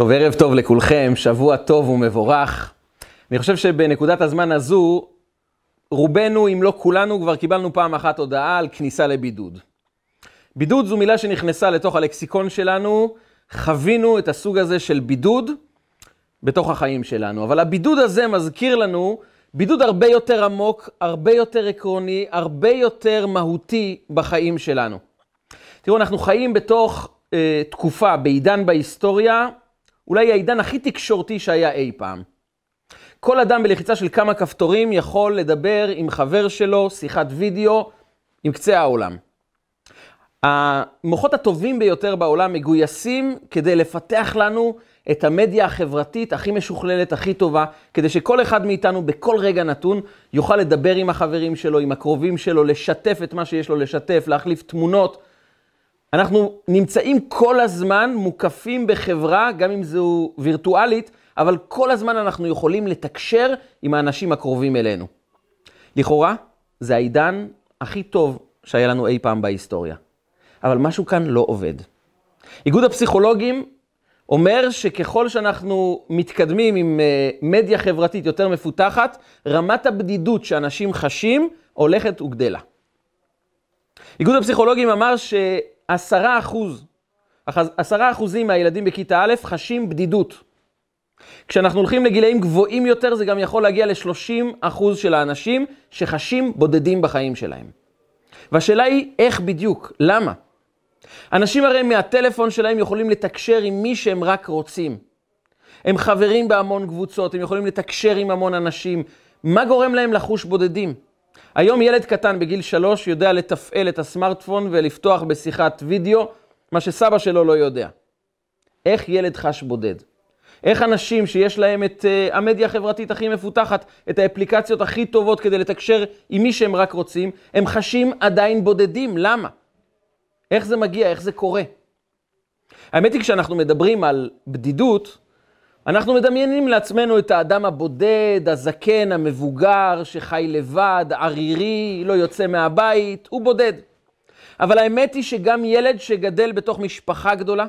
טוב, ערב טוב לכולכם, שבוע טוב ומבורך. אני חושב שבנקודת הזמן הזו, רובנו, אם לא כולנו, כבר קיבלנו פעם אחת הודעה על כניסה לבידוד. בידוד זו מילה שנכנסה לתוך הלקסיקון שלנו, חווינו את הסוג הזה של בידוד בתוך החיים שלנו. אבל הבידוד הזה מזכיר לנו בידוד הרבה יותר עמוק, הרבה יותר עקרוני, הרבה יותר מהותי בחיים שלנו. תראו, אנחנו חיים בתוך אה, תקופה, בעידן בהיסטוריה, אולי העידן הכי תקשורתי שהיה אי פעם. כל אדם בלחיצה של כמה כפתורים יכול לדבר עם חבר שלו, שיחת וידאו, עם קצה העולם. המוחות הטובים ביותר בעולם מגויסים כדי לפתח לנו את המדיה החברתית הכי משוכללת, הכי טובה, כדי שכל אחד מאיתנו בכל רגע נתון יוכל לדבר עם החברים שלו, עם הקרובים שלו, לשתף את מה שיש לו לשתף, להחליף תמונות. אנחנו נמצאים כל הזמן מוקפים בחברה, גם אם זו וירטואלית, אבל כל הזמן אנחנו יכולים לתקשר עם האנשים הקרובים אלינו. לכאורה, זה העידן הכי טוב שהיה לנו אי פעם בהיסטוריה. אבל משהו כאן לא עובד. איגוד הפסיכולוגים אומר שככל שאנחנו מתקדמים עם אה, מדיה חברתית יותר מפותחת, רמת הבדידות שאנשים חשים הולכת וגדלה. איגוד הפסיכולוגים אמר שעשרה אחוז, עשרה אחוזים מהילדים בכיתה א' חשים בדידות. כשאנחנו הולכים לגילאים גבוהים יותר, זה גם יכול להגיע ל-30 אחוז של האנשים שחשים בודדים בחיים שלהם. והשאלה היא, איך בדיוק? למה? אנשים הרי מהטלפון שלהם יכולים לתקשר עם מי שהם רק רוצים. הם חברים בהמון קבוצות, הם יכולים לתקשר עם המון אנשים. מה גורם להם לחוש בודדים? היום ילד קטן בגיל שלוש יודע לתפעל את הסמארטפון ולפתוח בשיחת וידאו, מה שסבא שלו לא יודע. איך ילד חש בודד? איך אנשים שיש להם את uh, המדיה החברתית הכי מפותחת, את האפליקציות הכי טובות כדי לתקשר עם מי שהם רק רוצים, הם חשים עדיין בודדים. למה? איך זה מגיע? איך זה קורה? האמת היא, כשאנחנו מדברים על בדידות, אנחנו מדמיינים לעצמנו את האדם הבודד, הזקן, המבוגר, שחי לבד, ערירי, לא יוצא מהבית, הוא בודד. אבל האמת היא שגם ילד שגדל בתוך משפחה גדולה,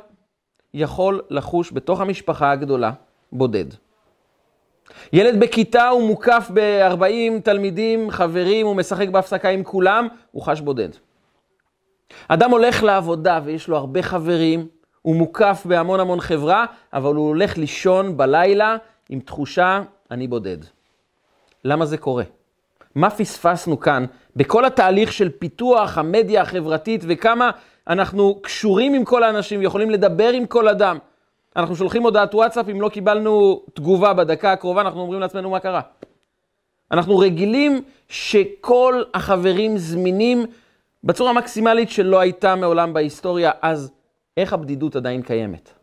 יכול לחוש בתוך המשפחה הגדולה בודד. ילד בכיתה הוא מוקף ב-40 תלמידים, חברים, הוא משחק בהפסקה עם כולם, הוא חש בודד. אדם הולך לעבודה ויש לו הרבה חברים, הוא מוקף בהמון המון חברה, אבל הוא הולך לישון בלילה עם תחושה, אני בודד. למה זה קורה? מה פספסנו כאן בכל התהליך של פיתוח המדיה החברתית וכמה אנחנו קשורים עם כל האנשים ויכולים לדבר עם כל אדם. אנחנו שולחים הודעת וואטסאפ, אם לא קיבלנו תגובה בדקה הקרובה, אנחנו אומרים לעצמנו מה קרה. אנחנו רגילים שכל החברים זמינים בצורה מקסימלית שלא הייתה מעולם בהיסטוריה, אז איך הבדידות עדיין קיימת?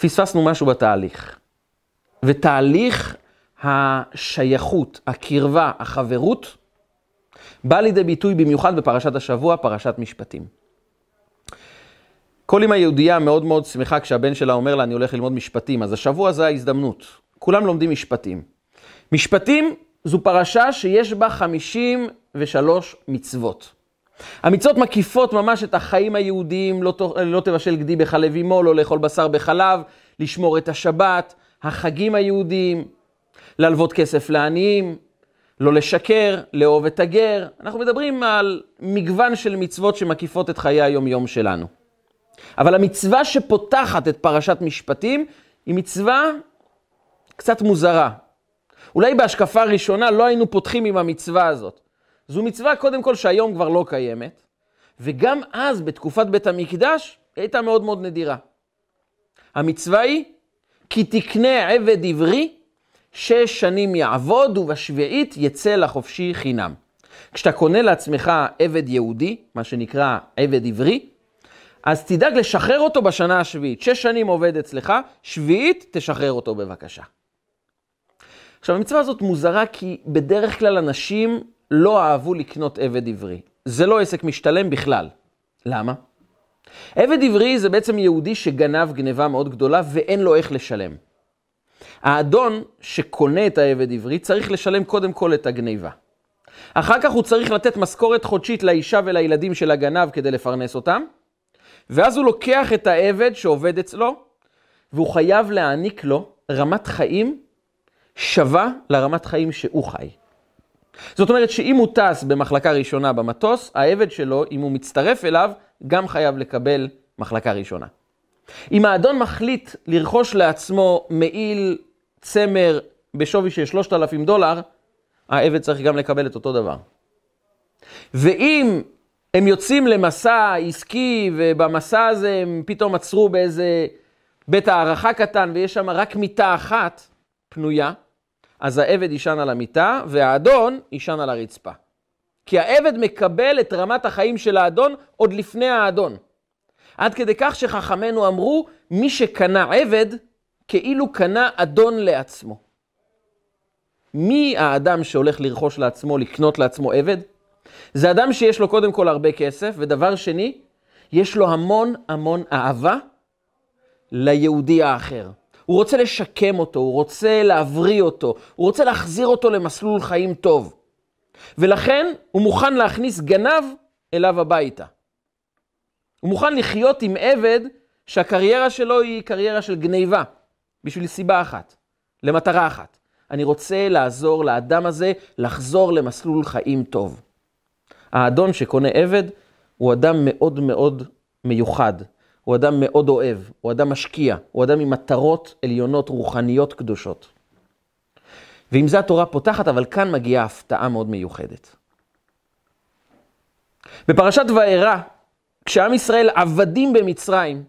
פספסנו משהו בתהליך. ותהליך השייכות, הקרבה, החברות, בא לידי ביטוי במיוחד בפרשת השבוע, פרשת משפטים. כל אמא יהודייה מאוד מאוד שמחה כשהבן שלה אומר לה, אני הולך ללמוד משפטים, אז השבוע זה ההזדמנות. כולם לומדים משפטים. משפטים זו פרשה שיש בה 53 מצוות. המצוות מקיפות ממש את החיים היהודיים, לא, לא תבשל גדי בחלב אמו, לא לאכול בשר בחלב, לשמור את השבת, החגים היהודיים, להלוות כסף לעניים, לא לשקר, לאהוב את הגר. אנחנו מדברים על מגוון של מצוות שמקיפות את חיי היום-יום שלנו. אבל המצווה שפותחת את פרשת משפטים היא מצווה קצת מוזרה, אולי בהשקפה ראשונה לא היינו פותחים עם המצווה הזאת. זו מצווה קודם כל שהיום כבר לא קיימת, וגם אז, בתקופת בית המקדש, היא הייתה מאוד מאוד נדירה. המצווה היא, כי תקנה עבד עברי, שש שנים יעבוד ובשביעית יצא לחופשי חינם. כשאתה קונה לעצמך עבד יהודי, מה שנקרא עבד עברי, אז תדאג לשחרר אותו בשנה השביעית. שש שנים עובד אצלך, שביעית תשחרר אותו בבקשה. עכשיו, המצווה הזאת מוזרה כי בדרך כלל אנשים לא אהבו לקנות עבד עברי. זה לא עסק משתלם בכלל. למה? עבד עברי זה בעצם יהודי שגנב גניבה מאוד גדולה ואין לו איך לשלם. האדון שקונה את העבד עברי צריך לשלם קודם כל את הגניבה. אחר כך הוא צריך לתת משכורת חודשית לאישה ולילדים של הגנב כדי לפרנס אותם, ואז הוא לוקח את העבד שעובד אצלו, והוא חייב להעניק לו רמת חיים שווה לרמת חיים שהוא חי. זאת אומרת שאם הוא טס במחלקה ראשונה במטוס, העבד שלו, אם הוא מצטרף אליו, גם חייב לקבל מחלקה ראשונה. אם האדון מחליט לרכוש לעצמו מעיל צמר בשווי של 3,000 דולר, העבד צריך גם לקבל את אותו דבר. ואם הם יוצאים למסע עסקי, ובמסע הזה הם פתאום עצרו באיזה בית הערכה קטן, ויש שם רק מיטה אחת פנויה, אז העבד יישן על המיטה, והאדון יישן על הרצפה. כי העבד מקבל את רמת החיים של האדון עוד לפני האדון. עד כדי כך שחכמינו אמרו, מי שקנה עבד, כאילו קנה אדון לעצמו. מי האדם שהולך לרכוש לעצמו, לקנות לעצמו עבד? זה אדם שיש לו קודם כל הרבה כסף, ודבר שני, יש לו המון המון אהבה ליהודי האחר. הוא רוצה לשקם אותו, הוא רוצה להבריא אותו, הוא רוצה להחזיר אותו למסלול חיים טוב. ולכן הוא מוכן להכניס גנב אליו הביתה. הוא מוכן לחיות עם עבד שהקריירה שלו היא קריירה של גניבה, בשביל סיבה אחת, למטרה אחת. אני רוצה לעזור לאדם הזה לחזור למסלול חיים טוב. האדון שקונה עבד הוא אדם מאוד מאוד מיוחד, הוא אדם מאוד אוהב, הוא אדם משקיע, הוא אדם עם מטרות עליונות רוחניות קדושות. ועם זה התורה פותחת, אבל כאן מגיעה הפתעה מאוד מיוחדת. בפרשת וארא, כשעם ישראל עבדים במצרים,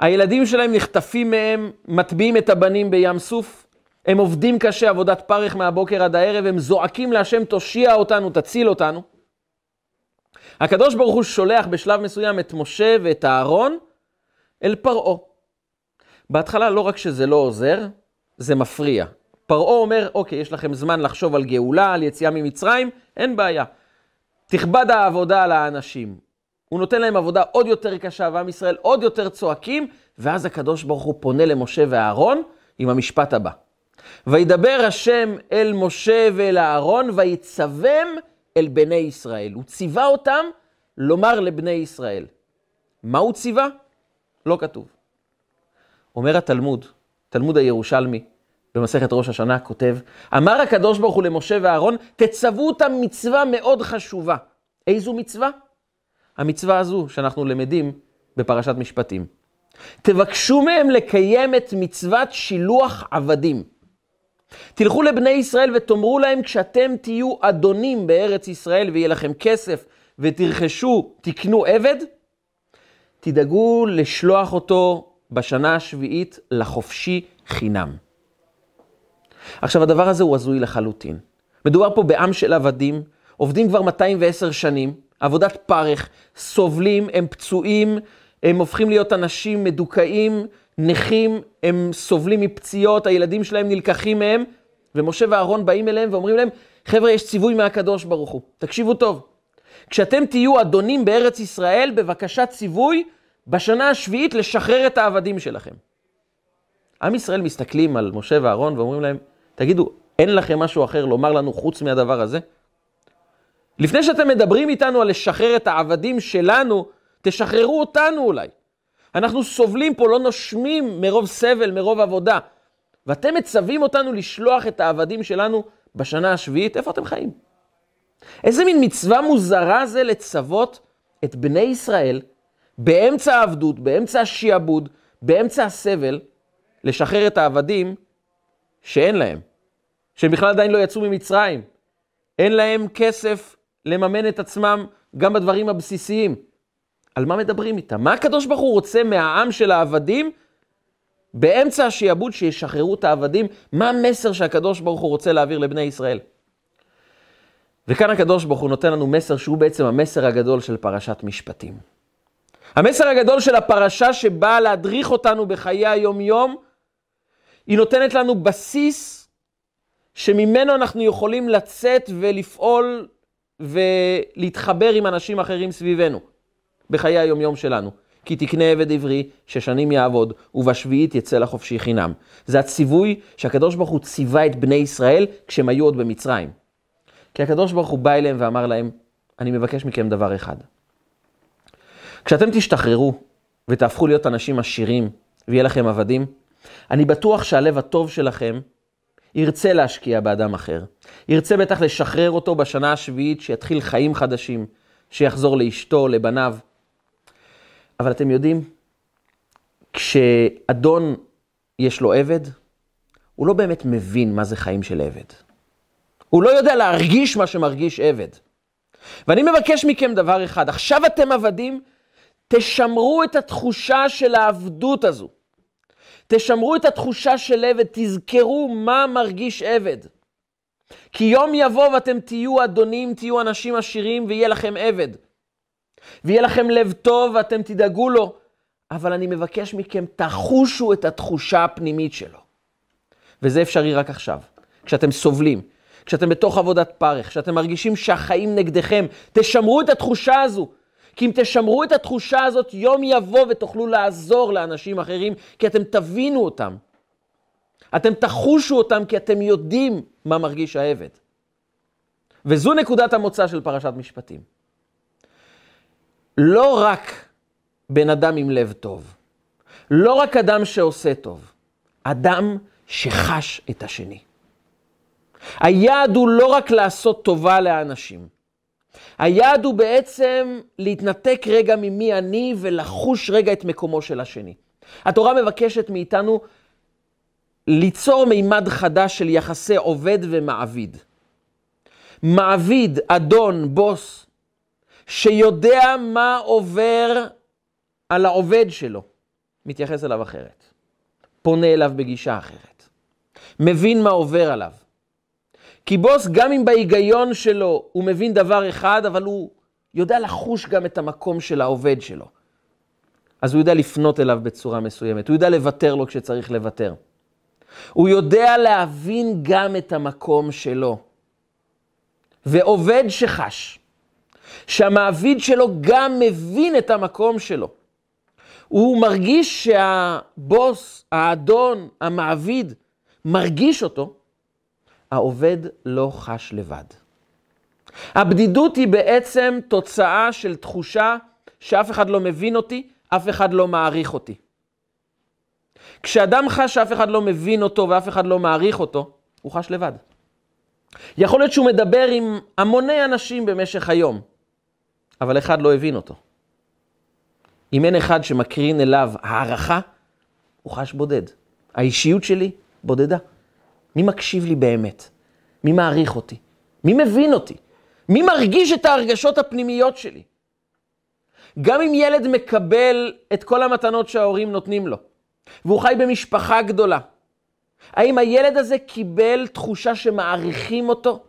הילדים שלהם נחטפים מהם, מטביעים את הבנים בים סוף, הם עובדים קשה, עבודת פרך מהבוקר עד הערב, הם זועקים להשם, תושיע אותנו, תציל אותנו. הקדוש ברוך הוא שולח בשלב מסוים את משה ואת אהרון אל פרעה. בהתחלה לא רק שזה לא עוזר, זה מפריע. פרעה אומר, אוקיי, יש לכם זמן לחשוב על גאולה, על יציאה ממצרים, אין בעיה. תכבד העבודה על האנשים. הוא נותן להם עבודה עוד יותר קשה, ועם ישראל עוד יותר צועקים, ואז הקדוש ברוך הוא פונה למשה ואהרון עם המשפט הבא. וידבר השם אל משה ואל אהרון, ויצוום אל בני ישראל. הוא ציווה אותם לומר לבני ישראל. מה הוא ציווה? לא כתוב. אומר התלמוד, תלמוד הירושלמי, במסכת ראש השנה, כותב, אמר הקדוש ברוך הוא למשה ואהרון, תצוו אותם מצווה מאוד חשובה. איזו מצווה? המצווה הזו שאנחנו למדים בפרשת משפטים. תבקשו מהם לקיים את מצוות שילוח עבדים. תלכו לבני ישראל ותאמרו להם, כשאתם תהיו אדונים בארץ ישראל ויהיה לכם כסף ותרכשו, תקנו עבד, תדאגו לשלוח אותו בשנה השביעית לחופשי חינם. עכשיו, הדבר הזה הוא הזוי לחלוטין. מדובר פה בעם של עבדים, עובדים כבר 210 שנים, עבודת פרך, סובלים, הם פצועים, הם הופכים להיות אנשים מדוכאים, נכים, הם סובלים מפציעות, הילדים שלהם נלקחים מהם, ומשה ואהרון באים אליהם ואומרים להם, חבר'ה, יש ציווי מהקדוש ברוך הוא, תקשיבו טוב. כשאתם תהיו אדונים בארץ ישראל, בבקשה ציווי בשנה השביעית לשחרר את העבדים שלכם. עם ישראל מסתכלים על משה ואהרון ואומרים להם, תגידו, אין לכם משהו אחר לומר לנו חוץ מהדבר הזה? לפני שאתם מדברים איתנו על לשחרר את העבדים שלנו, תשחררו אותנו אולי. אנחנו סובלים פה, לא נושמים מרוב סבל, מרוב עבודה. ואתם מצווים אותנו לשלוח את העבדים שלנו בשנה השביעית, איפה אתם חיים? איזה מין מצווה מוזרה זה לצוות את בני ישראל באמצע העבדות, באמצע השיעבוד, באמצע הסבל, לשחרר את העבדים שאין להם, שהם בכלל עדיין לא יצאו ממצרים. אין להם כסף לממן את עצמם גם בדברים הבסיסיים. על מה מדברים איתם? מה הקדוש ברוך הוא רוצה מהעם של העבדים באמצע השיעבוד שישחררו את העבדים? מה המסר שהקדוש ברוך הוא רוצה להעביר לבני ישראל? וכאן הקדוש ברוך הוא נותן לנו מסר שהוא בעצם המסר הגדול של פרשת משפטים. המסר הגדול של הפרשה שבאה להדריך אותנו בחיי היום-יום, היא נותנת לנו בסיס שממנו אנחנו יכולים לצאת ולפעול ולהתחבר עם אנשים אחרים סביבנו. בחיי היומיום שלנו. כי תקנה עבד עברי ששנים יעבוד, ובשביעית יצא לחופשי חינם. זה הציווי שהקדוש ברוך הוא ציווה את בני ישראל כשהם היו עוד במצרים. כי הקדוש ברוך הוא בא אליהם ואמר להם, אני מבקש מכם דבר אחד. כשאתם תשתחררו ותהפכו להיות אנשים עשירים ויהיה לכם עבדים, אני בטוח שהלב הטוב שלכם ירצה להשקיע באדם אחר. ירצה בטח לשחרר אותו בשנה השביעית, שיתחיל חיים חדשים, שיחזור לאשתו, לבניו. אבל אתם יודעים, כשאדון יש לו עבד, הוא לא באמת מבין מה זה חיים של עבד. הוא לא יודע להרגיש מה שמרגיש עבד. ואני מבקש מכם דבר אחד, עכשיו אתם עבדים, תשמרו את התחושה של העבדות הזו. תשמרו את התחושה של עבד, תזכרו מה מרגיש עבד. כי יום יבוא ואתם תהיו אדונים, תהיו אנשים עשירים ויהיה לכם עבד. ויהיה לכם לב טוב ואתם תדאגו לו, אבל אני מבקש מכם, תחושו את התחושה הפנימית שלו. וזה אפשרי רק עכשיו, כשאתם סובלים, כשאתם בתוך עבודת פרך, כשאתם מרגישים שהחיים נגדכם, תשמרו את התחושה הזו. כי אם תשמרו את התחושה הזאת, יום יבוא ותוכלו לעזור לאנשים אחרים, כי אתם תבינו אותם. אתם תחושו אותם כי אתם יודעים מה מרגיש העבד. וזו נקודת המוצא של פרשת משפטים. לא רק בן אדם עם לב טוב, לא רק אדם שעושה טוב, אדם שחש את השני. היעד הוא לא רק לעשות טובה לאנשים, היעד הוא בעצם להתנתק רגע ממי אני ולחוש רגע את מקומו של השני. התורה מבקשת מאיתנו ליצור מימד חדש של יחסי עובד ומעביד. מעביד, אדון, בוס, שיודע מה עובר על העובד שלו, מתייחס אליו אחרת. פונה אליו בגישה אחרת. מבין מה עובר עליו. כי בוס, גם אם בהיגיון שלו הוא מבין דבר אחד, אבל הוא יודע לחוש גם את המקום של העובד שלו. אז הוא יודע לפנות אליו בצורה מסוימת, הוא יודע לוותר לו כשצריך לוותר. הוא יודע להבין גם את המקום שלו. ועובד שחש, שהמעביד שלו גם מבין את המקום שלו. הוא מרגיש שהבוס, האדון, המעביד, מרגיש אותו, העובד לא חש לבד. הבדידות היא בעצם תוצאה של תחושה שאף אחד לא מבין אותי, אף אחד לא מעריך אותי. כשאדם חש שאף אחד לא מבין אותו ואף אחד לא מעריך אותו, הוא חש לבד. יכול להיות שהוא מדבר עם המוני אנשים במשך היום, אבל אחד לא הבין אותו. אם אין אחד שמקרין אליו הערכה, הוא חש בודד. האישיות שלי בודדה. מי מקשיב לי באמת? מי מעריך אותי? מי מבין אותי? מי מרגיש את ההרגשות הפנימיות שלי? גם אם ילד מקבל את כל המתנות שההורים נותנים לו, והוא חי במשפחה גדולה, האם הילד הזה קיבל תחושה שמעריכים אותו?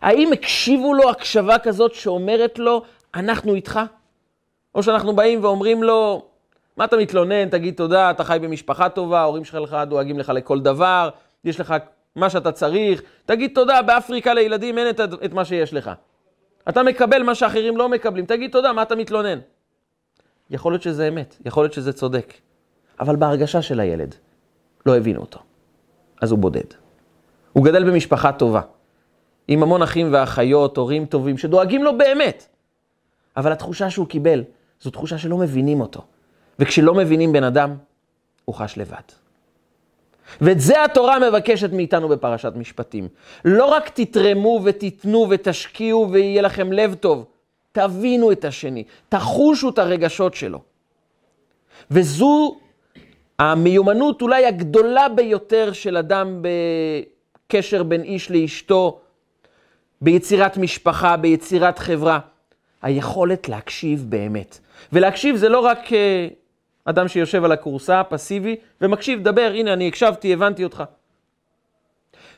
האם הקשיבו לו הקשבה כזאת שאומרת לו, אנחנו איתך? או שאנחנו באים ואומרים לו, מה אתה מתלונן, תגיד תודה, אתה חי במשפחה טובה, ההורים שלך דואגים לך לכל דבר, יש לך מה שאתה צריך, תגיד תודה, באפריקה לילדים אין את, את מה שיש לך. אתה מקבל מה שאחרים לא מקבלים, תגיד תודה, מה אתה מתלונן? יכול להיות שזה אמת, יכול להיות שזה צודק, אבל בהרגשה של הילד, לא הבינו אותו. אז הוא בודד. הוא גדל במשפחה טובה, עם המון אחים ואחיות, הורים טובים, שדואגים לו באמת. אבל התחושה שהוא קיבל, זו תחושה שלא מבינים אותו. וכשלא מבינים בן אדם, הוא חש לבד. ואת זה התורה מבקשת מאיתנו בפרשת משפטים. לא רק תתרמו ותיתנו ותשקיעו ויהיה לכם לב טוב, תבינו את השני, תחושו את הרגשות שלו. וזו המיומנות אולי הגדולה ביותר של אדם בקשר בין איש לאשתו, ביצירת משפחה, ביצירת חברה. היכולת להקשיב באמת. ולהקשיב זה לא רק אה, אדם שיושב על הכורסה, פסיבי, ומקשיב, דבר, הנה, אני הקשבתי, הבנתי אותך.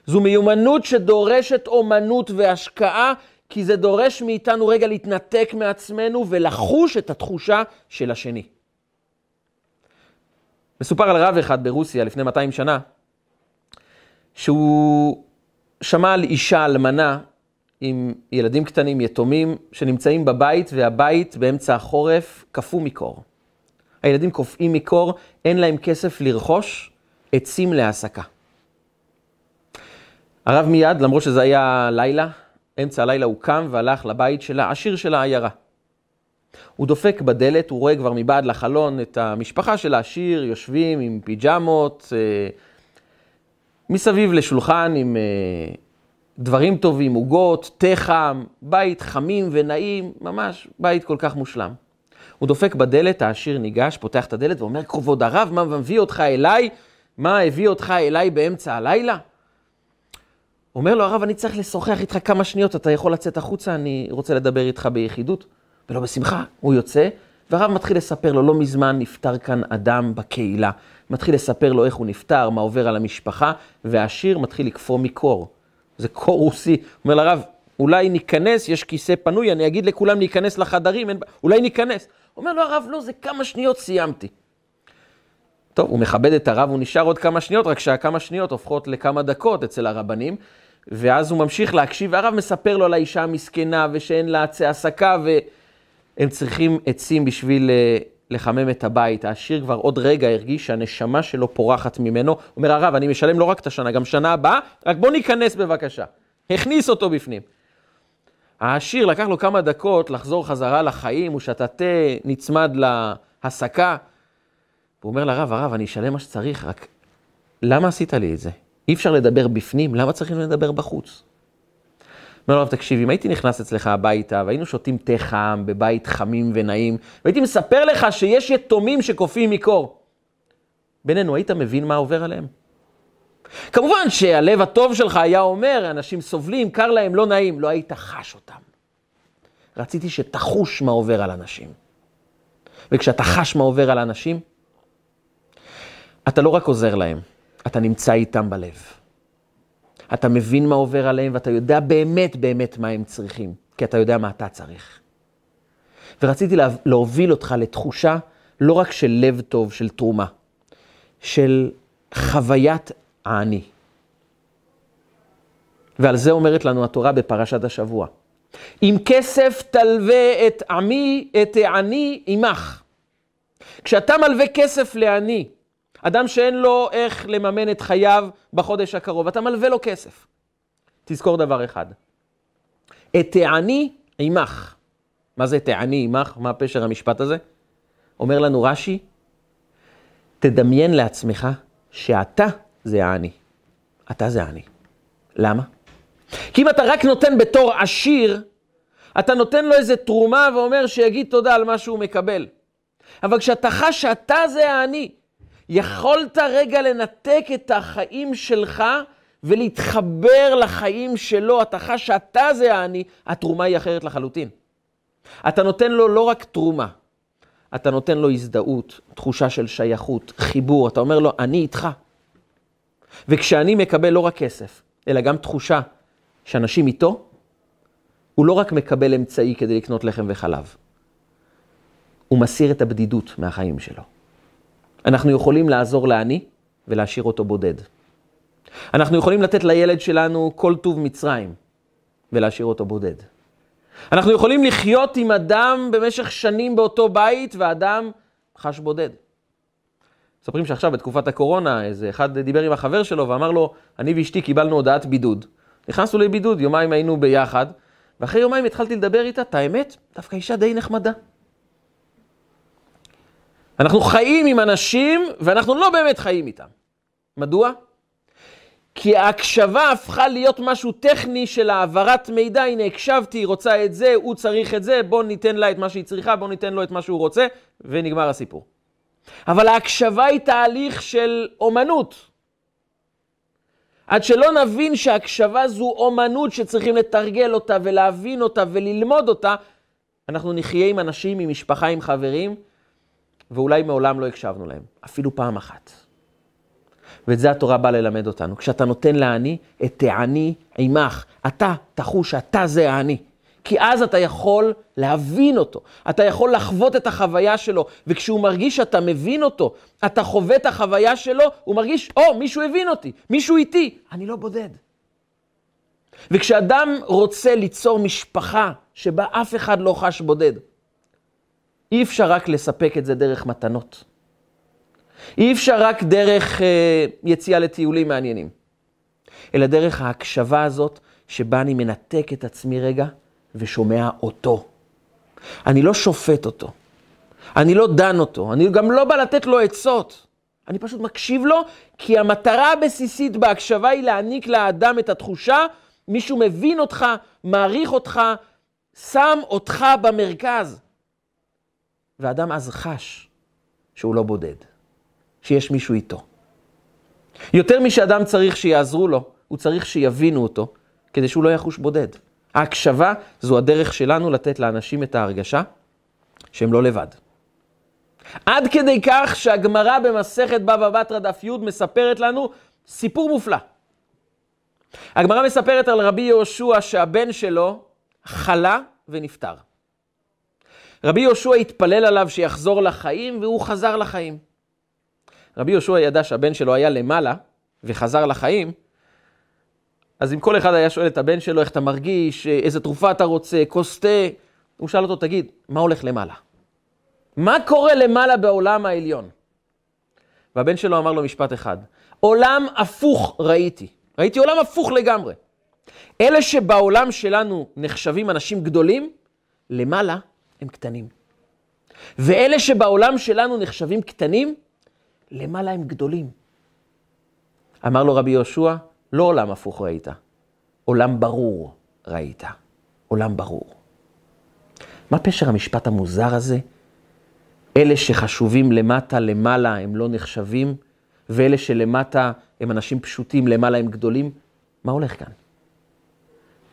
זו מיומנות שדורשת אומנות והשקעה, כי זה דורש מאיתנו רגע להתנתק מעצמנו ולחוש את התחושה של השני. מסופר על רב אחד ברוסיה לפני 200 שנה, שהוא שמע על אישה אלמנה עם ילדים קטנים, יתומים, שנמצאים בבית, והבית באמצע החורף קפוא מקור. הילדים קופאים מקור, אין להם כסף לרכוש עצים להעסקה. הרב מיד, למרות שזה היה לילה, אמצע הלילה הוא קם והלך לבית של העשיר של העיירה. הוא דופק בדלת, הוא רואה כבר מבעד לחלון את המשפחה של העשיר, יושבים עם פיג'מות, אה, מסביב לשולחן עם אה, דברים טובים, עוגות, תה חם, בית חמים ונעים, ממש בית כל כך מושלם. הוא דופק בדלת, העשיר ניגש, פותח את הדלת ואומר, כבוד הרב, מה מביא אותך אליי? מה הביא אותך אליי באמצע הלילה? אומר לו הרב, אני צריך לשוחח איתך כמה שניות, אתה יכול לצאת החוצה, אני רוצה לדבר איתך ביחידות. ולא בשמחה, הוא יוצא, והרב מתחיל לספר לו, לא מזמן נפטר כאן אדם בקהילה. מתחיל לספר לו איך הוא נפטר, מה עובר על המשפחה, והשיר מתחיל לקפוא מקור. זה קור רוסי. אומר לרב, אולי ניכנס, יש כיסא פנוי, אני אגיד לכולם להיכנס לחדרים, אין... אולי ניכנס. אומר לו הרב, לא, זה כמה שניות סיימתי. טוב, הוא מכבד את הרב, הוא נשאר עוד כמה שניות, רק שהכמה שניות הופכות לכמה דקות אצל הרבנים, ואז הוא ממשיך להקשיב, והרב מספר לו על האישה המסכנה, ושאין לה עצי הסקה, והם צריכים עצים בשביל אה, לחמם את הבית. העשיר כבר עוד רגע הרגיש שהנשמה שלו פורחת ממנו. אומר, הרב, אני משלם לא רק את השנה, גם שנה הבאה, רק בוא ניכנס בבקשה. הכניס אותו בפנים. העשיר לקח לו כמה דקות לחזור חזרה לחיים, הוא שתה תה, נצמד להסקה. הוא אומר לרב, הרב, אני אשלם מה שצריך, רק למה עשית לי את זה? אי אפשר לדבר בפנים, למה צריכים לדבר בחוץ? אומר לו, תקשיב, אם הייתי נכנס אצלך הביתה והיינו שותים תה חם בבית חמים ונעים, והייתי מספר לך שיש יתומים שקופאים מקור, בינינו, היית מבין מה עובר עליהם? כמובן שהלב הטוב שלך היה אומר, אנשים סובלים, קר להם, לא נעים, לא היית חש אותם. רציתי שתחוש מה עובר על אנשים. וכשאתה חש מה עובר על אנשים, אתה לא רק עוזר להם, אתה נמצא איתם בלב. אתה מבין מה עובר עליהם ואתה יודע באמת באמת מה הם צריכים, כי אתה יודע מה אתה צריך. ורציתי לה, להוביל אותך לתחושה לא רק של לב טוב, של תרומה, של חוויית העני. ועל זה אומרת לנו התורה בפרשת השבוע. אם כסף תלווה את עמי, את עני עמך. כשאתה מלווה כסף לעני, אדם שאין לו איך לממן את חייו בחודש הקרוב, אתה מלווה לו כסף. תזכור דבר אחד, את תעני עמך. מה זה תעני עמך? מה פשר המשפט הזה? אומר לנו רש"י, תדמיין לעצמך שאתה זה העני. אתה זה העני. למה? כי אם אתה רק נותן בתור עשיר, אתה נותן לו איזה תרומה ואומר שיגיד תודה על מה שהוא מקבל. אבל כשאתה חש שאתה זה העני, יכולת רגע לנתק את החיים שלך ולהתחבר לחיים שלו, אתה חש שאתה זה העני, התרומה היא אחרת לחלוטין. אתה נותן לו לא רק תרומה, אתה נותן לו הזדהות, תחושה של שייכות, חיבור, אתה אומר לו, אני איתך. וכשאני מקבל לא רק כסף, אלא גם תחושה שאנשים איתו, הוא לא רק מקבל אמצעי כדי לקנות לחם וחלב, הוא מסיר את הבדידות מהחיים שלו. אנחנו יכולים לעזור לעני ולהשאיר אותו בודד. אנחנו יכולים לתת לילד שלנו כל טוב מצרים ולהשאיר אותו בודד. אנחנו יכולים לחיות עם אדם במשך שנים באותו בית ואדם חש בודד. מספרים שעכשיו בתקופת הקורונה, איזה אחד דיבר עם החבר שלו ואמר לו, אני ואשתי קיבלנו הודעת בידוד. נכנסנו לבידוד, יומיים היינו ביחד, ואחרי יומיים התחלתי לדבר איתה, את האמת, דווקא אישה די נחמדה. אנחנו חיים עם אנשים, ואנחנו לא באמת חיים איתם. מדוע? כי ההקשבה הפכה להיות משהו טכני של העברת מידע, הנה הקשבתי, היא רוצה את זה, הוא צריך את זה, בוא ניתן לה את מה שהיא צריכה, בוא ניתן לו את מה שהוא רוצה, ונגמר הסיפור. אבל ההקשבה היא תהליך של אומנות. עד שלא נבין שהקשבה זו אומנות שצריכים לתרגל אותה ולהבין אותה וללמוד אותה, אנחנו נחיה עם אנשים, עם משפחה, עם חברים, ואולי מעולם לא הקשבנו להם, אפילו פעם אחת. ואת זה התורה באה ללמד אותנו. כשאתה נותן לעני, את תעני עמך. אתה תחוש שאתה זה העני. כי אז אתה יכול להבין אותו, אתה יכול לחוות את החוויה שלו, וכשהוא מרגיש שאתה מבין אותו, אתה חווה את החוויה שלו, הוא מרגיש, או, oh, מישהו הבין אותי, מישהו איתי, אני לא בודד. וכשאדם רוצה ליצור משפחה שבה אף אחד לא חש בודד, אי אפשר רק לספק את זה דרך מתנות. אי אפשר רק דרך אה, יציאה לטיולים מעניינים, אלא דרך ההקשבה הזאת, שבה אני מנתק את עצמי רגע ושומע אותו. אני לא שופט אותו. אני לא דן אותו. אני גם לא בא לתת לו עצות. אני פשוט מקשיב לו, כי המטרה הבסיסית בהקשבה היא להעניק לאדם את התחושה, מישהו מבין אותך, מעריך אותך, שם אותך במרכז. ואדם אז חש שהוא לא בודד, שיש מישהו איתו. יותר משאדם צריך שיעזרו לו, הוא צריך שיבינו אותו, כדי שהוא לא יחוש בודד. ההקשבה זו הדרך שלנו לתת לאנשים את ההרגשה שהם לא לבד. עד כדי כך שהגמרא במסכת בבא בתרא דף י' מספרת לנו סיפור מופלא. הגמרא מספרת על רבי יהושע שהבן שלו חלה ונפטר. רבי יהושע התפלל עליו שיחזור לחיים, והוא חזר לחיים. רבי יהושע ידע שהבן שלו היה למעלה וחזר לחיים, אז אם כל אחד היה שואל את הבן שלו איך אתה מרגיש, איזה תרופה אתה רוצה, כוס תה, הוא שאל אותו, תגיד, מה הולך למעלה? מה קורה למעלה בעולם העליון? והבן שלו אמר לו משפט אחד, עולם הפוך ראיתי. ראיתי עולם הפוך לגמרי. אלה שבעולם שלנו נחשבים אנשים גדולים, למעלה הם קטנים. ואלה שבעולם שלנו נחשבים קטנים, למעלה הם גדולים. אמר לו רבי יהושע, לא עולם הפוך ראית, עולם ברור ראית. עולם ברור. מה פשר המשפט המוזר הזה? אלה שחשובים למטה, למעלה, הם לא נחשבים, ואלה שלמטה הם אנשים פשוטים, למעלה הם גדולים. מה הולך כאן?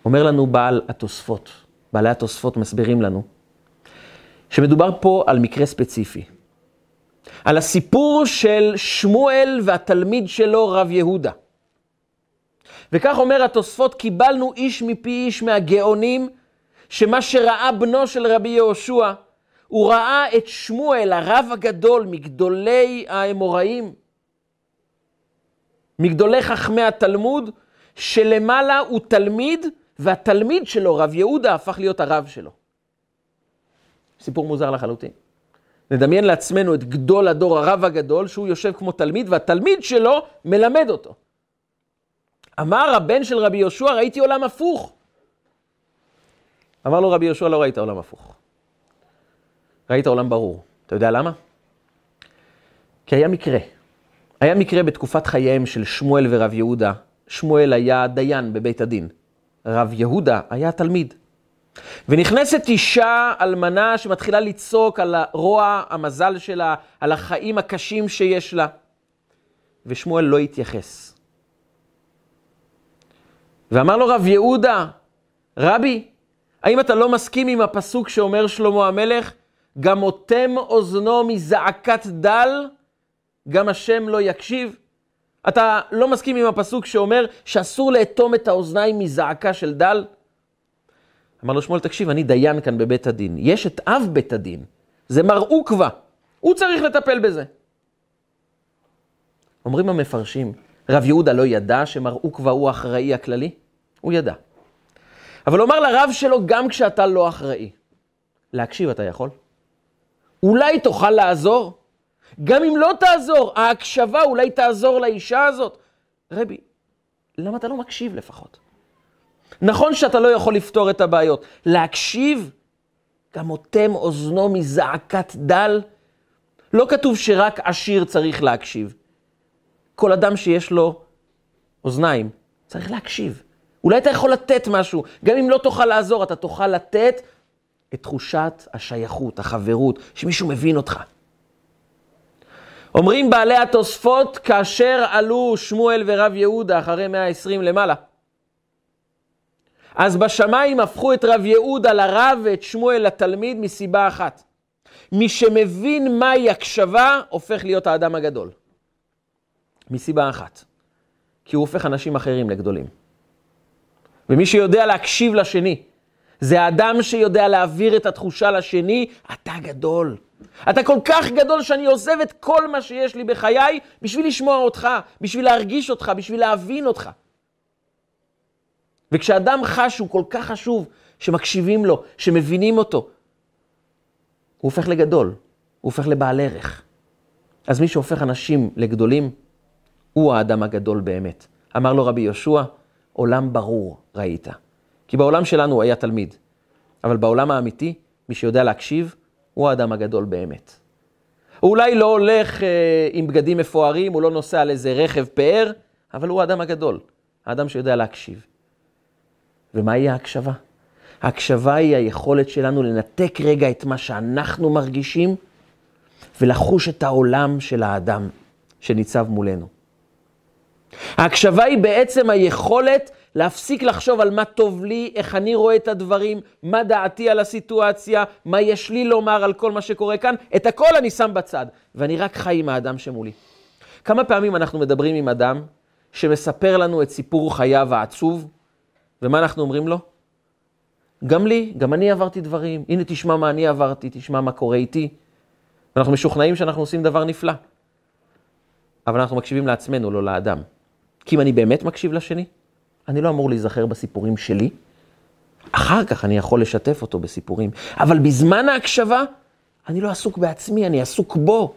אומר לנו בעל התוספות, בעלי התוספות מסבירים לנו, שמדובר פה על מקרה ספציפי. על הסיפור של שמואל והתלמיד שלו, רב יהודה. וכך אומר התוספות, קיבלנו איש מפי איש מהגאונים, שמה שראה בנו של רבי יהושע, הוא ראה את שמואל, הרב הגדול, מגדולי האמוראים, מגדולי חכמי התלמוד, שלמעלה הוא תלמיד, והתלמיד שלו, רב יהודה, הפך להיות הרב שלו. סיפור מוזר לחלוטין. נדמיין לעצמנו את גדול הדור, הרב הגדול, שהוא יושב כמו תלמיד, והתלמיד שלו מלמד אותו. אמר הבן של רבי יהושע, ראיתי עולם הפוך. אמר לו רבי יהושע, לא ראית עולם הפוך. ראית עולם ברור. אתה יודע למה? כי היה מקרה. היה מקרה בתקופת חייהם של שמואל ורב יהודה. שמואל היה דיין בבית הדין. רב יהודה היה תלמיד. ונכנסת אישה אלמנה שמתחילה לצעוק על הרוע המזל שלה, על החיים הקשים שיש לה. ושמואל לא התייחס. ואמר לו רב יהודה, רבי, האם אתה לא מסכים עם הפסוק שאומר שלמה המלך, גם אוטם אוזנו מזעקת דל, גם השם לא יקשיב? אתה לא מסכים עם הפסוק שאומר שאסור לאטום את האוזניים מזעקה של דל? אמר לו שמואל, תקשיב, אני דיין כאן בבית הדין. יש את אב בית הדין, זה מר עוקווה, הוא צריך לטפל בזה. אומרים המפרשים, רב יהודה לא ידע שמר עוקווה הוא האחראי הכללי? הוא ידע. אבל אומר לרב שלו, גם כשאתה לא אחראי, להקשיב אתה יכול? אולי תוכל לעזור? גם אם לא תעזור, ההקשבה אולי תעזור לאישה הזאת. רבי, למה אתה לא מקשיב לפחות? נכון שאתה לא יכול לפתור את הבעיות. להקשיב, גם אוטם אוזנו מזעקת דל. לא כתוב שרק עשיר צריך להקשיב. כל אדם שיש לו אוזניים צריך להקשיב. אולי אתה יכול לתת משהו, גם אם לא תוכל לעזור, אתה תוכל לתת את תחושת השייכות, החברות, שמישהו מבין אותך. אומרים בעלי התוספות, כאשר עלו שמואל ורב יהודה אחרי 120 למעלה, אז בשמיים הפכו את רב יהודה לרב ואת שמואל לתלמיד מסיבה אחת. מי שמבין מהי הקשבה, הופך להיות האדם הגדול. מסיבה אחת. כי הוא הופך אנשים אחרים לגדולים. ומי שיודע להקשיב לשני, זה האדם שיודע להעביר את התחושה לשני, אתה גדול. אתה כל כך גדול שאני עוזב את כל מה שיש לי בחיי בשביל לשמוע אותך, בשביל להרגיש אותך, בשביל להבין אותך. וכשאדם חש שהוא כל כך חשוב, שמקשיבים לו, שמבינים אותו, הוא הופך לגדול, הוא הופך לבעל ערך. אז מי שהופך אנשים לגדולים, הוא האדם הגדול באמת. אמר לו רבי יהושע, עולם ברור ראית. כי בעולם שלנו הוא היה תלמיד, אבל בעולם האמיתי, מי שיודע להקשיב, הוא האדם הגדול באמת. הוא אולי לא הולך אה, עם בגדים מפוארים, הוא לא נוסע על איזה רכב פאר, אבל הוא האדם הגדול, האדם שיודע להקשיב. ומהי ההקשבה? ההקשבה היא היכולת שלנו לנתק רגע את מה שאנחנו מרגישים ולחוש את העולם של האדם שניצב מולנו. ההקשבה היא בעצם היכולת להפסיק לחשוב על מה טוב לי, איך אני רואה את הדברים, מה דעתי על הסיטואציה, מה יש לי לומר על כל מה שקורה כאן, את הכל אני שם בצד, ואני רק חי עם האדם שמולי. כמה פעמים אנחנו מדברים עם אדם שמספר לנו את סיפור חייו העצוב, ומה אנחנו אומרים לו? גם לי, גם אני עברתי דברים, הנה תשמע מה אני עברתי, תשמע מה קורה איתי. ואנחנו משוכנעים שאנחנו עושים דבר נפלא. אבל אנחנו מקשיבים לעצמנו, לא לאדם. כי אם אני באמת מקשיב לשני, אני לא אמור להיזכר בסיפורים שלי. אחר כך אני יכול לשתף אותו בסיפורים. אבל בזמן ההקשבה, אני לא עסוק בעצמי, אני עסוק בו.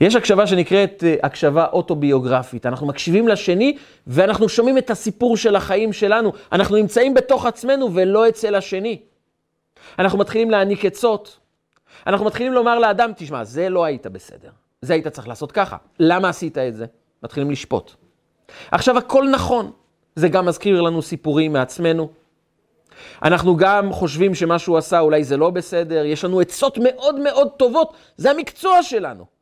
יש הקשבה שנקראת אה, הקשבה אוטוביוגרפית. אנחנו מקשיבים לשני ואנחנו שומעים את הסיפור של החיים שלנו. אנחנו נמצאים בתוך עצמנו ולא אצל השני. אנחנו מתחילים להעניק עצות. אנחנו מתחילים לומר לאדם, תשמע, זה לא היית בסדר. זה היית צריך לעשות ככה. למה עשית את זה? מתחילים לשפוט. עכשיו, הכל נכון. זה גם מזכיר לנו סיפורים מעצמנו. אנחנו גם חושבים שמה שהוא עשה אולי זה לא בסדר, יש לנו עצות מאוד מאוד טובות, זה המקצוע שלנו.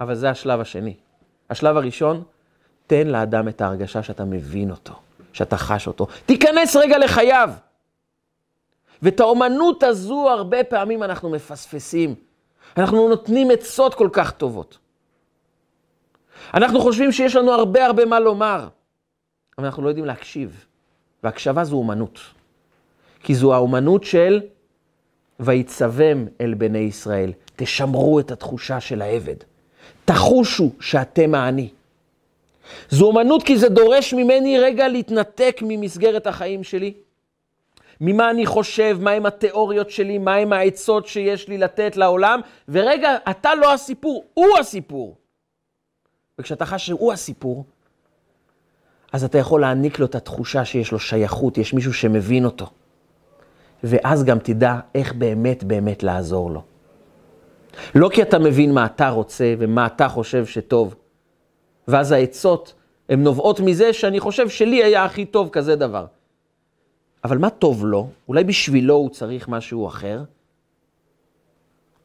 אבל זה השלב השני. השלב הראשון, תן לאדם את ההרגשה שאתה מבין אותו, שאתה חש אותו. תיכנס רגע לחייו. ואת האומנות הזו הרבה פעמים אנחנו מפספסים. אנחנו נותנים עצות כל כך טובות. אנחנו חושבים שיש לנו הרבה הרבה מה לומר, אבל אנחנו לא יודעים להקשיב. והקשבה זו אומנות. כי זו האומנות של ויצבם אל בני ישראל. תשמרו את התחושה של העבד. תחושו שאתם האני. זו אומנות כי זה דורש ממני רגע להתנתק ממסגרת החיים שלי. ממה אני חושב, מהם התיאוריות שלי, מהם העצות שיש לי לתת לעולם, ורגע, אתה לא הסיפור, הוא הסיפור. וכשאתה חש שהוא הסיפור, אז אתה יכול להעניק לו את התחושה שיש לו שייכות, יש מישהו שמבין אותו. ואז גם תדע איך באמת באמת לעזור לו. לא כי אתה מבין מה אתה רוצה ומה אתה חושב שטוב. ואז העצות הן נובעות מזה שאני חושב שלי היה הכי טוב כזה דבר. אבל מה טוב לו? אולי בשבילו הוא צריך משהו אחר?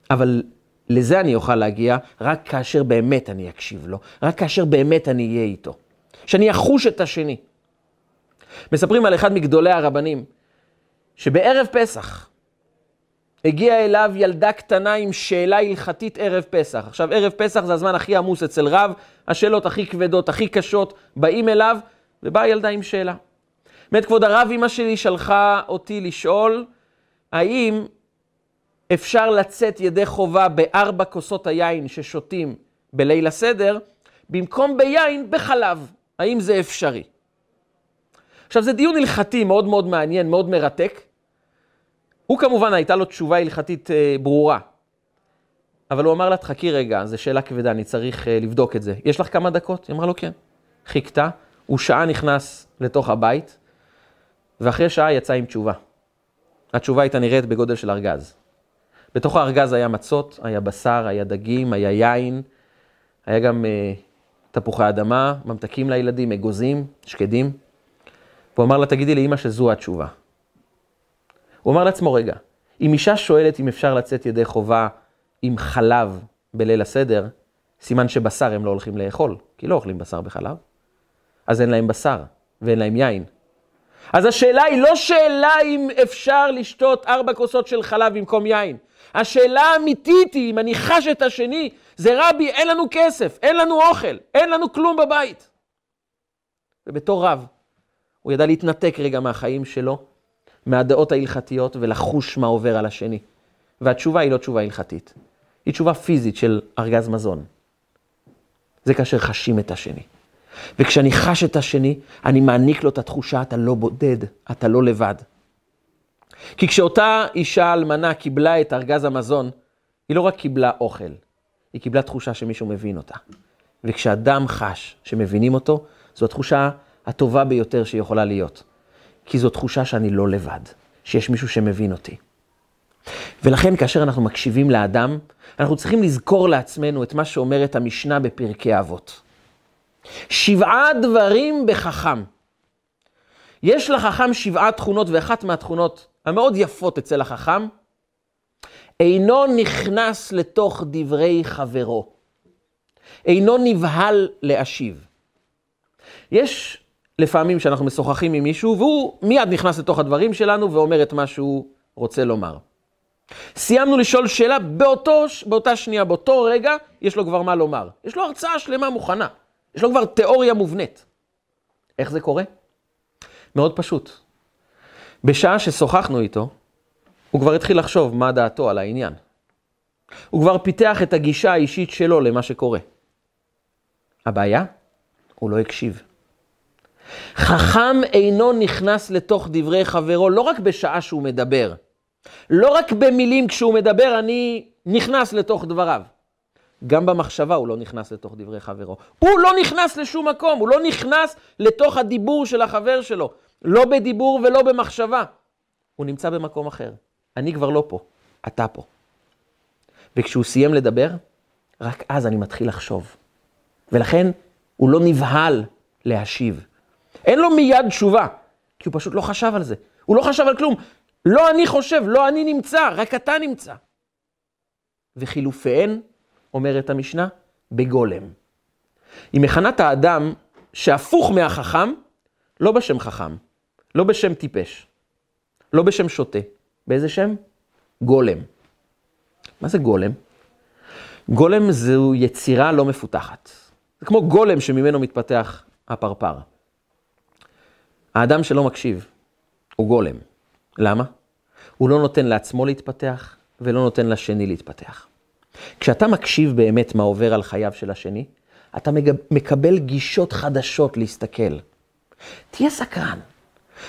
אבל לזה אני אוכל להגיע רק כאשר באמת אני אקשיב לו, רק כאשר באמת אני אהיה איתו. שאני אחוש את השני. מספרים על אחד מגדולי הרבנים, שבערב פסח הגיעה אליו ילדה קטנה עם שאלה הלכתית ערב פסח. עכשיו, ערב פסח זה הזמן הכי עמוס אצל רב, השאלות הכי כבדות, הכי קשות, באים אליו, ובאה ילדה עם שאלה. באמת, כבוד הרב, אמא שלי שלחה אותי לשאול, האם אפשר לצאת ידי חובה בארבע כוסות היין ששותים בליל הסדר, במקום ביין בחלב. האם זה אפשרי? עכשיו, זה דיון הלכתי מאוד מאוד מעניין, מאוד מרתק. הוא כמובן, הייתה לו תשובה הלכתית אה, ברורה. אבל הוא אמר לה, תחכי רגע, זו שאלה כבדה, אני צריך אה, לבדוק את זה. יש לך כמה דקות? היא אמרה לו, כן. חיכתה, הוא שעה נכנס לתוך הבית, ואחרי שעה יצא עם תשובה. התשובה הייתה נראית בגודל של ארגז. בתוך הארגז היה מצות, היה בשר, היה דגים, היה יין, היה גם אה, תפוחי אדמה, ממתקים לילדים, אגוזים, שקדים. והוא אמר לה, תגידי לאמא שזו התשובה. הוא אמר לעצמו, רגע, אם אישה שואלת אם אפשר לצאת ידי חובה עם חלב בליל הסדר, סימן שבשר הם לא הולכים לאכול, כי לא אוכלים בשר בחלב. אז אין להם בשר ואין להם יין. אז השאלה היא לא שאלה אם אפשר לשתות ארבע כוסות של חלב במקום יין. השאלה האמיתית היא, אם אני חש את השני, זה רבי, אין לנו כסף, אין לנו אוכל, אין לנו כלום בבית. ובתור רב, הוא ידע להתנתק רגע מהחיים שלו, מהדעות ההלכתיות, ולחוש מה עובר על השני. והתשובה היא לא תשובה הלכתית, היא תשובה פיזית של ארגז מזון. זה כאשר חשים את השני. וכשאני חש את השני, אני מעניק לו את התחושה, אתה לא בודד, אתה לא לבד. כי כשאותה אישה אלמנה קיבלה את ארגז המזון, היא לא רק קיבלה אוכל, היא קיבלה תחושה שמישהו מבין אותה. וכשאדם חש שמבינים אותו, זו התחושה הטובה ביותר שיכולה להיות. כי זו תחושה שאני לא לבד. שיש מישהו שמבין אותי. ולכן כאשר אנחנו מקשיבים לאדם, אנחנו צריכים לזכור לעצמנו את מה שאומרת המשנה בפרקי אבות. שבעה דברים בחכם. יש לחכם שבעה תכונות, ואחת מהתכונות המאוד יפות אצל החכם, אינו נכנס לתוך דברי חברו. אינו נבהל להשיב. יש לפעמים שאנחנו משוחחים עם מישהו, והוא מיד נכנס לתוך הדברים שלנו ואומר את מה שהוא רוצה לומר. סיימנו לשאול שאלה, באותו, באותה שנייה, באותו רגע, יש לו כבר מה לומר. יש לו הרצאה שלמה מוכנה. יש לו כבר תיאוריה מובנית. איך זה קורה? מאוד פשוט. בשעה ששוחחנו איתו, הוא כבר התחיל לחשוב מה דעתו על העניין. הוא כבר פיתח את הגישה האישית שלו למה שקורה. הבעיה? הוא לא הקשיב. חכם אינו נכנס לתוך דברי חברו לא רק בשעה שהוא מדבר, לא רק במילים כשהוא מדבר אני נכנס לתוך דבריו. גם במחשבה הוא לא נכנס לתוך דברי חברו. הוא לא נכנס לשום מקום, הוא לא נכנס לתוך הדיבור של החבר שלו. לא בדיבור ולא במחשבה. הוא נמצא במקום אחר. אני כבר לא פה, אתה פה. וכשהוא סיים לדבר, רק אז אני מתחיל לחשוב. ולכן הוא לא נבהל להשיב. אין לו מיד תשובה, כי הוא פשוט לא חשב על זה. הוא לא חשב על כלום. לא אני חושב, לא אני נמצא, רק אתה נמצא. וחילופיהן, אומרת המשנה, בגולם. היא מכנה את האדם שהפוך מהחכם, לא בשם חכם, לא בשם טיפש, לא בשם שוטה. באיזה שם? גולם. מה זה גולם? גולם זו יצירה לא מפותחת. זה כמו גולם שממנו מתפתח הפרפר. האדם שלא מקשיב הוא גולם. למה? הוא לא נותן לעצמו להתפתח ולא נותן לשני להתפתח. כשאתה מקשיב באמת מה עובר על חייו של השני, אתה מקבל גישות חדשות להסתכל. תהיה סקרן.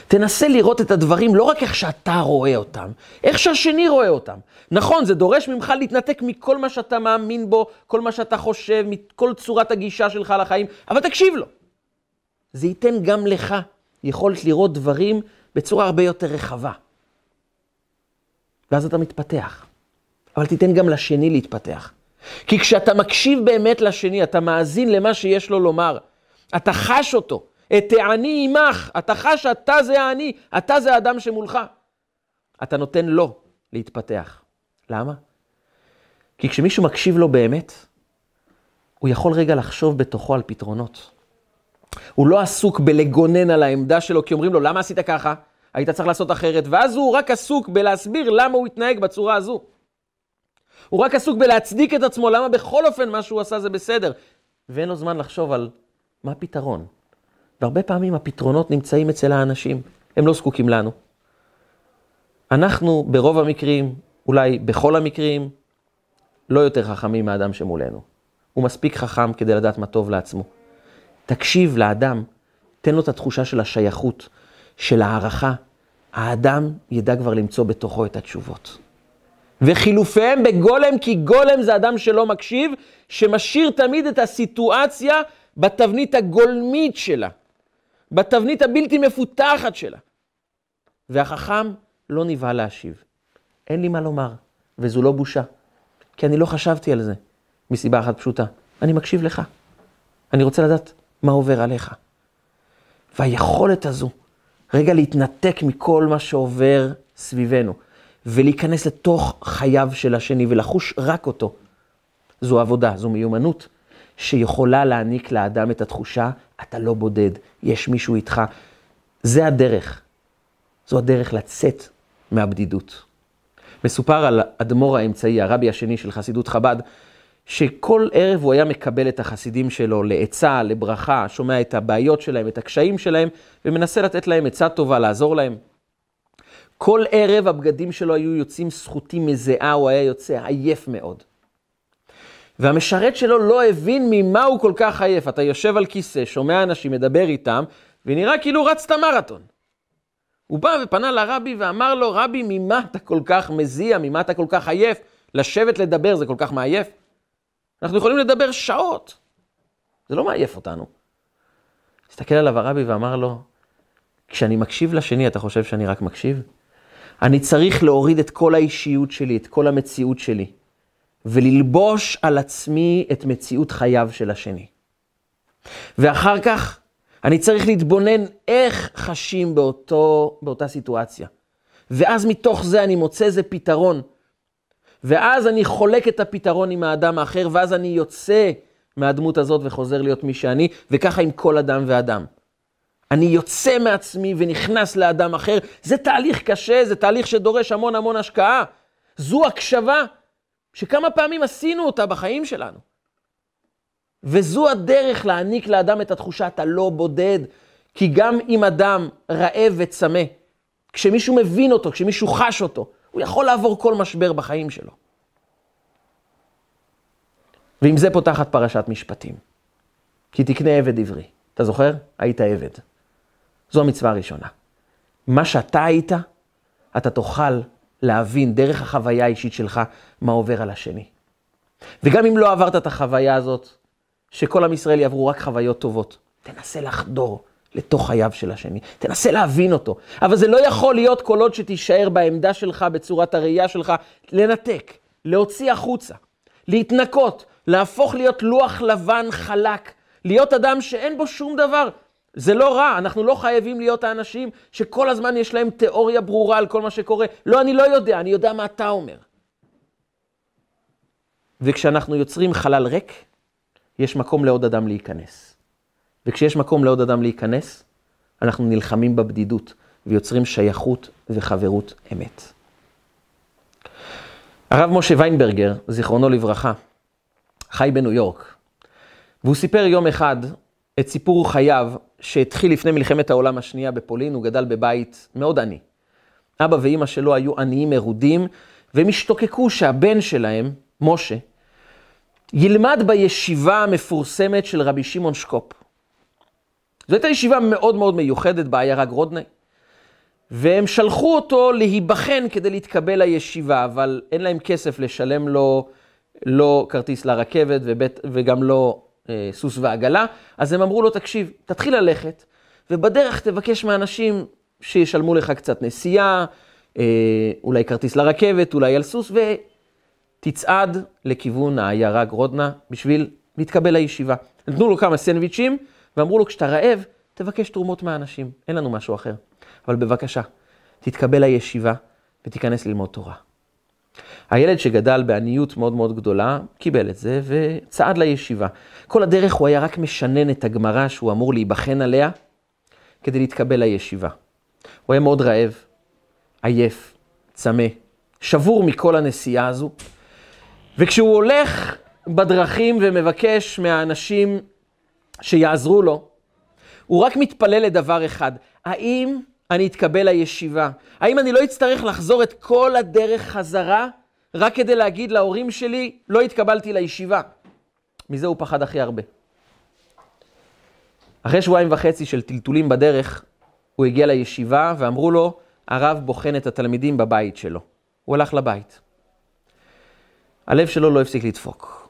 תנסה לראות את הדברים לא רק איך שאתה רואה אותם, איך שהשני רואה אותם. נכון, זה דורש ממך להתנתק מכל מה שאתה מאמין בו, כל מה שאתה חושב, מכל צורת הגישה שלך לחיים, אבל תקשיב לו. זה ייתן גם לך יכולת לראות דברים בצורה הרבה יותר רחבה. ואז אתה מתפתח. אבל תיתן גם לשני להתפתח. כי כשאתה מקשיב באמת לשני, אתה מאזין למה שיש לו לומר, אתה חש אותו, את העני עמך, אתה חש שאתה זה העני, אתה זה האדם שמולך. אתה נותן לו להתפתח. למה? כי כשמישהו מקשיב לו באמת, הוא יכול רגע לחשוב בתוכו על פתרונות. הוא לא עסוק בלגונן על העמדה שלו, כי אומרים לו, למה עשית ככה? היית צריך לעשות אחרת. ואז הוא רק עסוק בלהסביר למה הוא התנהג בצורה הזו. הוא רק עסוק בלהצדיק את עצמו, למה בכל אופן מה שהוא עשה זה בסדר. ואין לו זמן לחשוב על מה הפתרון. והרבה פעמים הפתרונות נמצאים אצל האנשים, הם לא זקוקים לנו. אנחנו ברוב המקרים, אולי בכל המקרים, לא יותר חכמים מהאדם שמולנו. הוא מספיק חכם כדי לדעת מה טוב לעצמו. תקשיב לאדם, תן לו את התחושה של השייכות, של הערכה. האדם ידע כבר למצוא בתוכו את התשובות. וחילופיהם בגולם, כי גולם זה אדם שלא מקשיב, שמשאיר תמיד את הסיטואציה בתבנית הגולמית שלה, בתבנית הבלתי מפותחת שלה. והחכם לא נבהל להשיב. אין לי מה לומר, וזו לא בושה, כי אני לא חשבתי על זה, מסיבה אחת פשוטה. אני מקשיב לך. אני רוצה לדעת מה עובר עליך. והיכולת הזו, רגע להתנתק מכל מה שעובר סביבנו, ולהיכנס לתוך חייו של השני ולחוש רק אותו, זו עבודה, זו מיומנות שיכולה להעניק לאדם את התחושה, אתה לא בודד, יש מישהו איתך. זה הדרך. זו הדרך לצאת מהבדידות. מסופר על אדמו"ר האמצעי, הרבי השני של חסידות חב"ד, שכל ערב הוא היה מקבל את החסידים שלו לעצה, לברכה, שומע את הבעיות שלהם, את הקשיים שלהם, ומנסה לתת להם עצה טובה, לעזור להם. כל ערב הבגדים שלו היו יוצאים סחוטים מזיעה, הוא היה יוצא עייף מאוד. והמשרת שלו לא הבין ממה הוא כל כך עייף. אתה יושב על כיסא, שומע אנשים, מדבר איתם, ונראה כאילו רצת מרתון. הוא בא ופנה לרבי ואמר לו, רבי, ממה אתה כל כך מזיע, ממה אתה כל כך עייף? לשבת לדבר זה כל כך מעייף? אנחנו יכולים לדבר שעות. זה לא מעייף אותנו. הסתכל עליו הרבי ואמר לו, כשאני מקשיב לשני, אתה חושב שאני רק מקשיב? אני צריך להוריד את כל האישיות שלי, את כל המציאות שלי, וללבוש על עצמי את מציאות חייו של השני. ואחר כך אני צריך להתבונן איך חשים באותו, באותה סיטואציה. ואז מתוך זה אני מוצא איזה פתרון. ואז אני חולק את הפתרון עם האדם האחר, ואז אני יוצא מהדמות הזאת וחוזר להיות מי שאני, וככה עם כל אדם ואדם. אני יוצא מעצמי ונכנס לאדם אחר. זה תהליך קשה, זה תהליך שדורש המון המון השקעה. זו הקשבה שכמה פעמים עשינו אותה בחיים שלנו. וזו הדרך להעניק לאדם את התחושה, אתה לא בודד. כי גם אם אדם רעב וצמא, כשמישהו מבין אותו, כשמישהו חש אותו, הוא יכול לעבור כל משבר בחיים שלו. ועם זה פותחת פרשת משפטים. כי תקנה עבד עברי. אתה זוכר? היית עבד. זו המצווה הראשונה. מה שאתה היית, אתה תוכל להבין דרך החוויה האישית שלך מה עובר על השני. וגם אם לא עברת את החוויה הזאת, שכל עם ישראל יעברו רק חוויות טובות, תנסה לחדור לתוך חייו של השני, תנסה להבין אותו. אבל זה לא יכול להיות כל עוד שתישאר בעמדה שלך, בצורת הראייה שלך, לנתק, להוציא החוצה, להתנקות, להפוך להיות לוח לבן חלק, להיות אדם שאין בו שום דבר. זה לא רע, אנחנו לא חייבים להיות האנשים שכל הזמן יש להם תיאוריה ברורה על כל מה שקורה. לא, אני לא יודע, אני יודע מה אתה אומר. וכשאנחנו יוצרים חלל ריק, יש מקום לעוד אדם להיכנס. וכשיש מקום לעוד אדם להיכנס, אנחנו נלחמים בבדידות ויוצרים שייכות וחברות אמת. הרב משה ויינברגר, זיכרונו לברכה, חי בניו יורק, והוא סיפר יום אחד את סיפור חייו שהתחיל לפני מלחמת העולם השנייה בפולין, הוא גדל בבית מאוד עני. אבא ואימא שלו היו עניים מרודים, והם השתוקקו שהבן שלהם, משה, ילמד בישיבה המפורסמת של רבי שמעון שקופ. זו הייתה ישיבה מאוד מאוד מיוחדת בעיירה גרודנה, והם שלחו אותו להיבחן כדי להתקבל לישיבה, אבל אין להם כסף לשלם לו לא כרטיס לרכבת ובית, וגם לא אה, סוס ועגלה, אז הם אמרו לו, תקשיב, תתחיל ללכת, ובדרך תבקש מאנשים שישלמו לך קצת נסיעה, אה, אולי כרטיס לרכבת, אולי על סוס, ותצעד לכיוון העיירה גרודנה בשביל להתקבל לישיבה. נתנו לו כמה סנדוויצ'ים, ואמרו לו, כשאתה רעב, תבקש תרומות מהאנשים, אין לנו משהו אחר. אבל בבקשה, תתקבל לישיבה ותיכנס ללמוד תורה. הילד שגדל בעניות מאוד מאוד גדולה, קיבל את זה וצעד לישיבה. כל הדרך הוא היה רק משנן את הגמרא שהוא אמור להיבחן עליה כדי להתקבל לישיבה. הוא היה מאוד רעב, עייף, צמא, שבור מכל הנסיעה הזו. וכשהוא הולך בדרכים ומבקש מהאנשים שיעזרו לו, הוא רק מתפלל לדבר אחד, האם אני אתקבל לישיבה? האם אני לא אצטרך לחזור את כל הדרך חזרה רק כדי להגיד להורים שלי, לא התקבלתי לישיבה? מזה הוא פחד הכי הרבה. אחרי שבועיים וחצי של טלטולים בדרך, הוא הגיע לישיבה ואמרו לו, הרב בוחן את התלמידים בבית שלו. הוא הלך לבית. הלב שלו לא הפסיק לדפוק.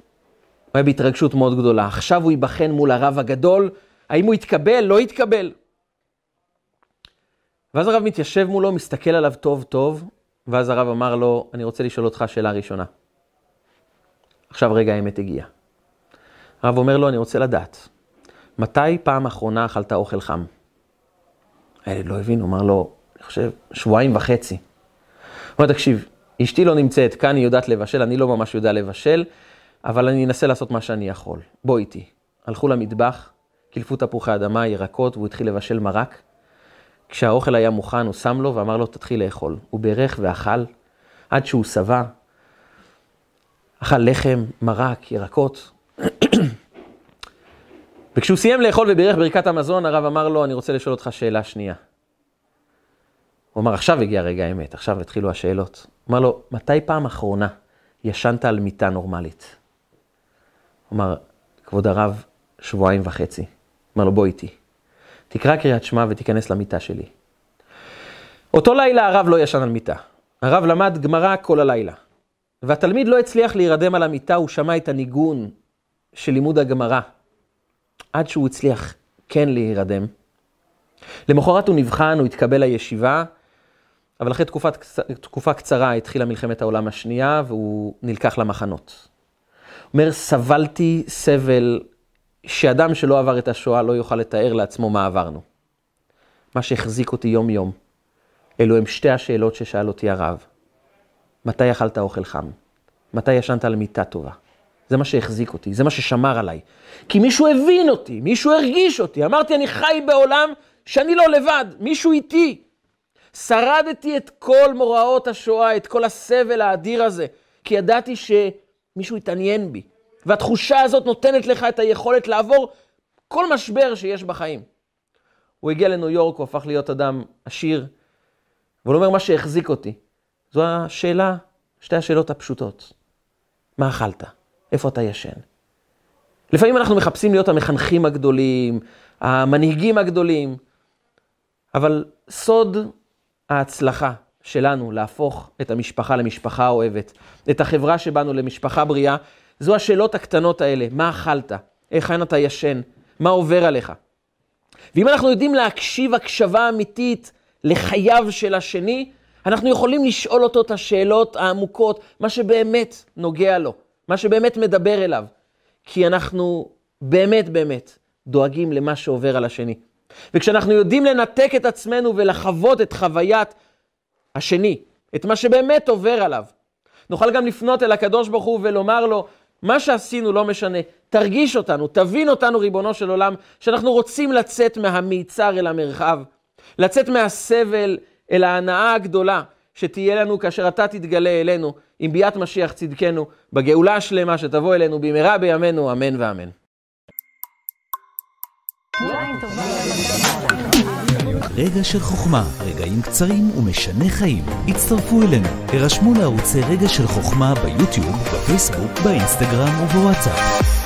הוא היה בהתרגשות מאוד גדולה. עכשיו הוא ייבחן מול הרב הגדול, האם הוא יתקבל, לא יתקבל. ואז הרב מתיישב מולו, מסתכל עליו טוב טוב, ואז הרב אמר לו, אני רוצה לשאול אותך שאלה ראשונה. עכשיו רגע האמת הגיע. הרב אומר לו, אני רוצה לדעת, מתי פעם אחרונה אכלת אוכל חם? הילד לא הבין, הוא אמר לו, אני חושב, שבועיים וחצי. הוא אומר, תקשיב, אשתי לא נמצאת, כאן היא יודעת לבשל, אני לא ממש יודע לבשל, אבל אני אנסה לעשות מה שאני יכול. בוא איתי. הלכו למטבח, קילפו תפוחי אדמה, ירקות, והוא התחיל לבשל מרק. כשהאוכל היה מוכן, הוא שם לו ואמר לו, תתחיל לאכול. הוא בירך ואכל, עד שהוא שבע. אכל לחם, מרק, ירקות. וכשהוא סיים לאכול ובירך ברכת המזון, הרב אמר לו, אני רוצה לשאול אותך שאלה שנייה. הוא אמר, עכשיו הגיע רגע האמת, עכשיו התחילו השאלות. אמר לו, מתי פעם אחרונה ישנת על מיטה נורמלית? אמר, כבוד הרב, שבועיים וחצי. אמר לו, בוא איתי. תקרא קריאת שמע ותיכנס למיטה שלי. אותו לילה הרב לא ישן על מיטה. הרב למד גמרא כל הלילה. והתלמיד לא הצליח להירדם על המיטה, הוא שמע את הניגון של לימוד הגמרא, עד שהוא הצליח כן להירדם. למחרת הוא נבחן, הוא התקבל לישיבה, אבל אחרי תקופת, תקופה קצרה התחילה מלחמת העולם השנייה, והוא נלקח למחנות. אומר, סבלתי סבל שאדם שלא עבר את השואה לא יוכל לתאר לעצמו מה עברנו. מה שהחזיק אותי יום-יום, אלו הם שתי השאלות ששאל אותי הרב. מתי אכלת אוכל חם? מתי ישנת על מיטה טובה? זה מה שהחזיק אותי, זה מה ששמר עליי. כי מישהו הבין אותי, מישהו הרגיש אותי. אמרתי, אני חי בעולם שאני לא לבד, מישהו איתי. שרדתי את כל מוראות השואה, את כל הסבל האדיר הזה, כי ידעתי שמישהו התעניין בי. והתחושה הזאת נותנת לך את היכולת לעבור כל משבר שיש בחיים. הוא הגיע לניו יורק, הוא הפך להיות אדם עשיר, והוא אומר מה שהחזיק אותי. זו השאלה, שתי השאלות הפשוטות. מה אכלת? איפה אתה ישן? לפעמים אנחנו מחפשים להיות המחנכים הגדולים, המנהיגים הגדולים, אבל סוד ההצלחה שלנו להפוך את המשפחה למשפחה אוהבת, את החברה שבאנו למשפחה בריאה, זו השאלות הקטנות האלה, מה אכלת? היכן אתה ישן? מה עובר עליך? ואם אנחנו יודעים להקשיב הקשבה אמיתית לחייו של השני, אנחנו יכולים לשאול אותו את השאלות העמוקות, מה שבאמת נוגע לו, מה שבאמת מדבר אליו. כי אנחנו באמת באמת דואגים למה שעובר על השני. וכשאנחנו יודעים לנתק את עצמנו ולחוות את חוויית השני, את מה שבאמת עובר עליו, נוכל גם לפנות אל הקדוש ברוך הוא ולומר לו, מה שעשינו לא משנה, תרגיש אותנו, תבין אותנו, ריבונו של עולם, שאנחנו רוצים לצאת מהמיצר אל המרחב, לצאת מהסבל אל ההנאה הגדולה שתהיה לנו כאשר אתה תתגלה אלינו, עם ביאת משיח צדקנו, בגאולה השלמה שתבוא אלינו במהרה בימינו, אמן ואמן. רגע של חוכמה, רגעים קצרים ומשנה חיים. הצטרפו אלינו, הרשמו לערוצי רגע של חוכמה ביוטיוב, בפייסבוק, באינסטגרם ובוואטסאפ.